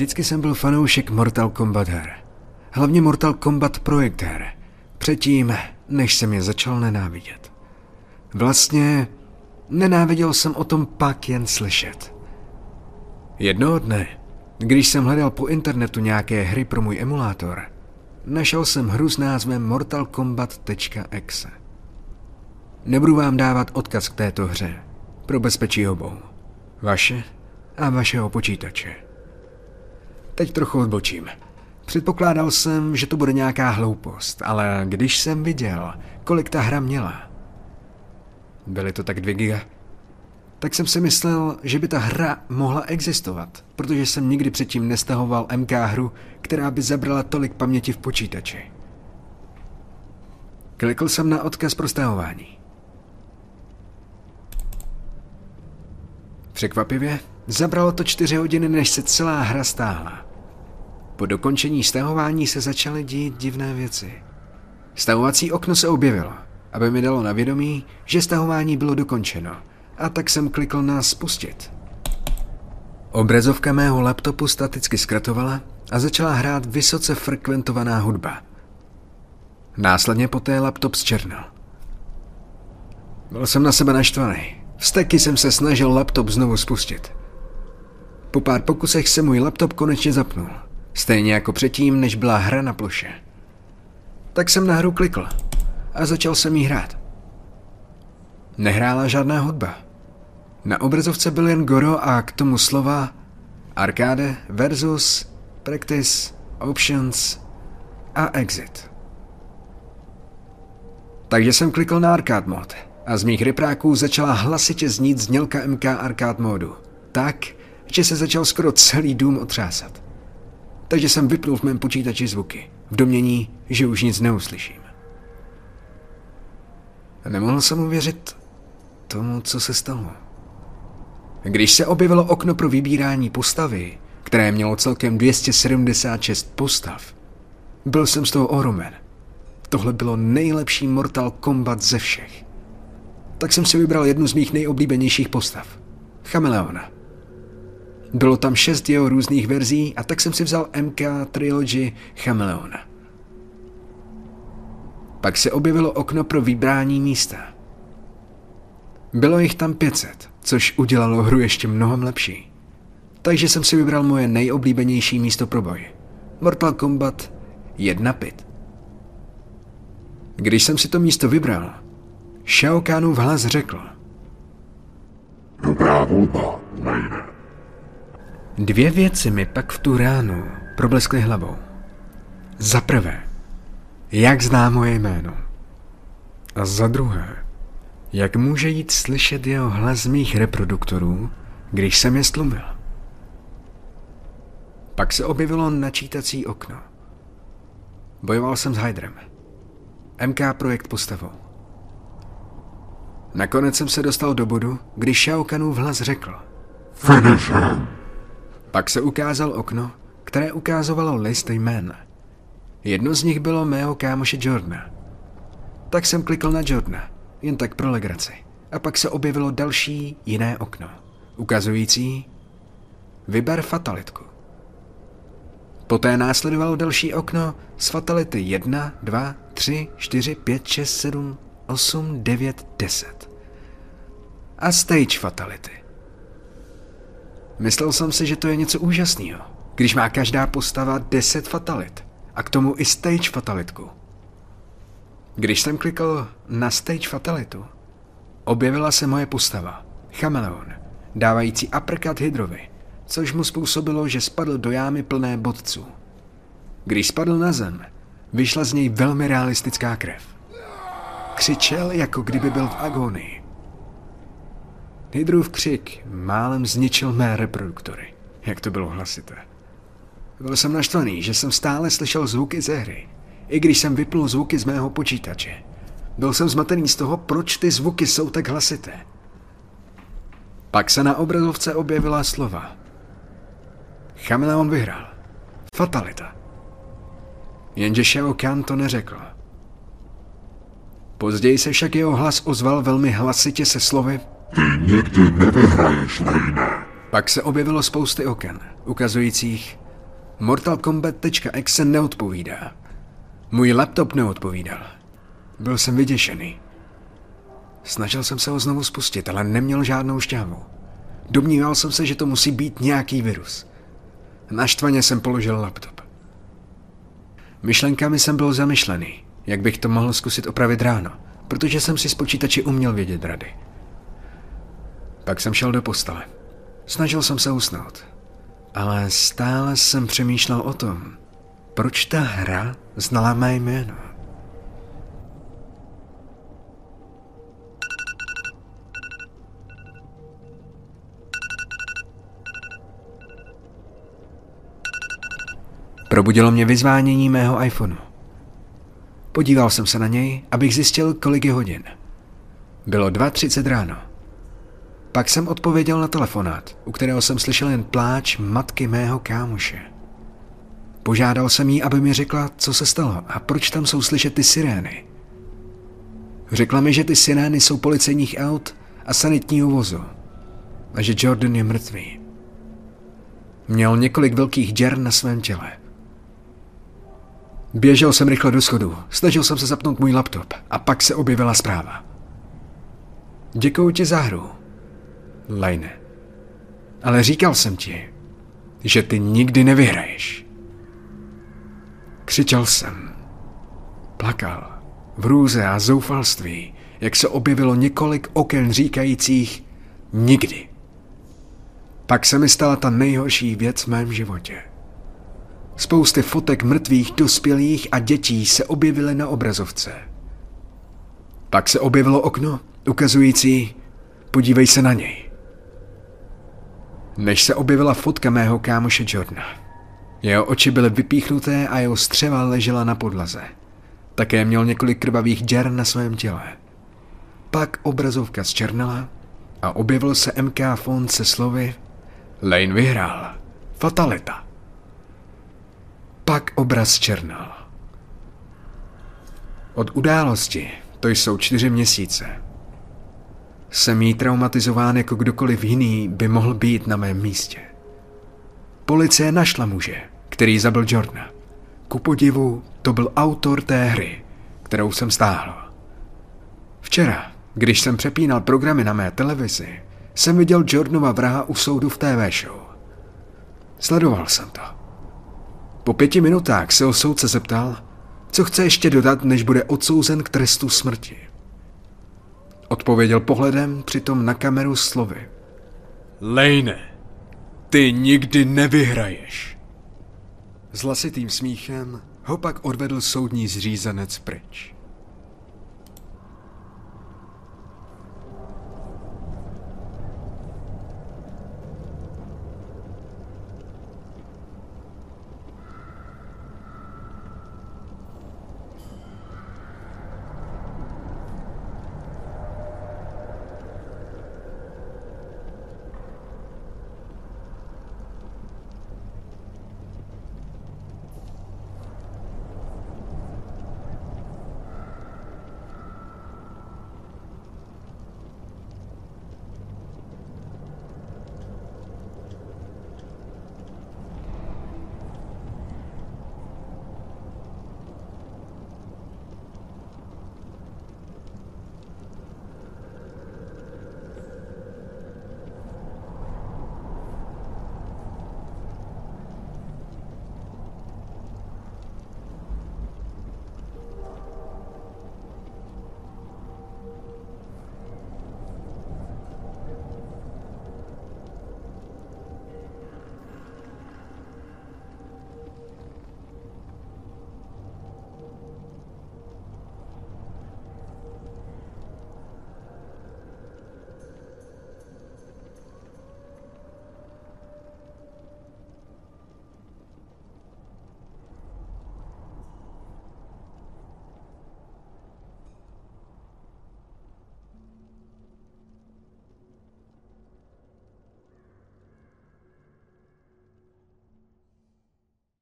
Vždycky jsem byl fanoušek Mortal Kombat her. Hlavně Mortal Kombat projekt her. Předtím, než jsem je začal nenávidět. Vlastně nenáviděl jsem o tom pak jen slyšet. Jednoho dne, když jsem hledal po internetu nějaké hry pro můj emulátor, našel jsem hru s názvem Mortal Kombat.exe. Nebudu vám dávat odkaz k této hře, pro bezpečí obou. Vaše a vašeho počítače. Teď trochu odbočím. Předpokládal jsem, že to bude nějaká hloupost, ale když jsem viděl, kolik ta hra měla, byly to tak 2 giga, tak jsem si myslel, že by ta hra mohla existovat, protože jsem nikdy předtím nestahoval MK hru, která by zabrala tolik paměti v počítači. Klikl jsem na odkaz pro stahování. Překvapivě, zabralo to čtyři hodiny, než se celá hra stáhla. Po dokončení stahování se začaly dít divné věci. Stahovací okno se objevilo, aby mi dalo na vědomí, že stahování bylo dokončeno, a tak jsem klikl na spustit. Obrazovka mého laptopu staticky zkratovala a začala hrát vysoce frekventovaná hudba. Následně poté laptop zčernal. Byl jsem na sebe naštvaný. Vsteky jsem se snažil laptop znovu spustit. Po pár pokusech se můj laptop konečně zapnul. Stejně jako předtím, než byla hra na ploše. Tak jsem na hru klikl a začal jsem jí hrát. Nehrála žádná hudba. Na obrazovce byl jen Goro a k tomu slova Arcade versus Practice Options a Exit. Takže jsem klikl na Arcade mod a z mých rypráků začala hlasitě znít znělka MK Arcade modu. Tak, že se začal skoro celý dům otřásat. Takže jsem vypnul v mém počítači zvuky, v domění, že už nic neuslyším. Nemohl jsem uvěřit tomu, co se stalo. Když se objevilo okno pro vybírání postavy, které mělo celkem 276 postav, byl jsem z toho ohromen. Tohle bylo nejlepší Mortal Kombat ze všech. Tak jsem si vybral jednu z mých nejoblíbenějších postav. Chameleona. Bylo tam šest jeho různých verzí a tak jsem si vzal MK Trilogy Chameleona. Pak se objevilo okno pro vybrání místa. Bylo jich tam 500, což udělalo hru ještě mnohem lepší. Takže jsem si vybral moje nejoblíbenější místo pro boj. Mortal Kombat 1 pit. Když jsem si to místo vybral, Shao Kahnův hlas řekl. Dobrá volba, Lane. Dvě věci mi pak v tu ránu probleskly hlavou. Za prvé, jak zná moje jméno. A za druhé, jak může jít slyšet jeho hlas z mých reproduktorů, když jsem je stlumil. Pak se objevilo načítací okno. Bojoval jsem s Hydrem. MK projekt postavou. Nakonec jsem se dostal do bodu, když Shao Kahnův hlas řekl. Finish him. Pak se ukázal okno, které ukázovalo list jmén. Jedno z nich bylo mého kámoše Jordana. Tak jsem klikl na Jordana, jen tak pro legraci. A pak se objevilo další jiné okno, ukazující Vyber fatalitku. Poté následovalo další okno s fatality 1, 2, 3, 4, 5, 6, 7, 8, 9, 10. A stage fatality. Myslel jsem si, že to je něco úžasného, když má každá postava 10 fatalit a k tomu i stage fatalitku. Když jsem klikl na stage fatalitu, objevila se moje postava, chameleon, dávající uppercut Hydrovi, což mu způsobilo, že spadl do jámy plné bodců. Když spadl na zem, vyšla z něj velmi realistická krev. Křičel, jako kdyby byl v agonii. Hydrův křik málem zničil mé reproduktory, jak to bylo hlasité. Byl jsem naštvaný, že jsem stále slyšel zvuky ze hry, i když jsem vypnul zvuky z mého počítače. Byl jsem zmatený z toho, proč ty zvuky jsou tak hlasité. Pak se na obrazovce objevila slova. Chameleon vyhrál. Fatalita. Jenže Shao Kahn to neřekl. Později se však jeho hlas ozval velmi hlasitě se slovy Ty nikdy nevyhraješ, Lane. Pak se objevilo spousty oken, ukazujících Mortal Kombat.exe neodpovídá. Můj laptop neodpovídal. Byl jsem vyděšený. Snažil jsem se ho znovu spustit, ale neměl žádnou šťávu. Domníval jsem se, že to musí být nějaký virus. Naštvaně jsem položil laptop. Myšlenkami jsem byl zamyšlený, jak bych to mohl zkusit opravit ráno, protože jsem si z počítače uměl vědět rady. Pak jsem šel do postele. Snažil jsem se usnout, ale stále jsem přemýšlel o tom, proč ta hra znala mé jméno. Probudilo mě vyzvánění mého iPhoneu. Podíval jsem se na něj, abych zjistil, kolik je hodin. Bylo 2.30 ráno. Pak jsem odpověděl na telefonát, u kterého jsem slyšel jen pláč matky mého kámoše. Požádal jsem jí, aby mi řekla, co se stalo a proč tam jsou slyšet ty sirény. Řekla mi, že ty sirény jsou policejních aut a sanitního vozu a že Jordan je mrtvý. Měl několik velkých děr na svém těle. Běžel jsem rychle do schodu, snažil jsem se zapnout můj laptop a pak se objevila zpráva. Děkuji ti za hru, Lajne. Ale říkal jsem ti, že ty nikdy nevyhraješ. Křičel jsem. Plakal. V růze a zoufalství, jak se objevilo několik oken říkajících nikdy. Pak se mi stala ta nejhorší věc v mém životě. Spousty fotek mrtvých dospělých a dětí se objevily na obrazovce. Pak se objevilo okno, ukazující, podívej se na něj. Než se objevila fotka mého kámoše Jordana. Jeho oči byly vypíchnuté a jeho střeva ležela na podlaze. Také měl několik krvavých děr na svém těle. Pak obrazovka zčernala a objevil se MK font se slovy Lane vyhrál. Fatalita. Pak obraz černal. Od události, to jsou čtyři měsíce, jsem jí traumatizován jako kdokoliv jiný by mohl být na mém místě. Policie našla muže, který zabil Jordana. Ku podivu, to byl autor té hry, kterou jsem stáhl. Včera, když jsem přepínal programy na mé televizi, jsem viděl Jordanova vraha u soudu v TV show. Sledoval jsem to. Po pěti minutách se o soudce zeptal, co chce ještě dodat, než bude odsouzen k trestu smrti. Odpověděl pohledem přitom na kameru slovy. Lejne, ty nikdy nevyhraješ. S hlasitým smíchem ho pak odvedl soudní zřízenec pryč.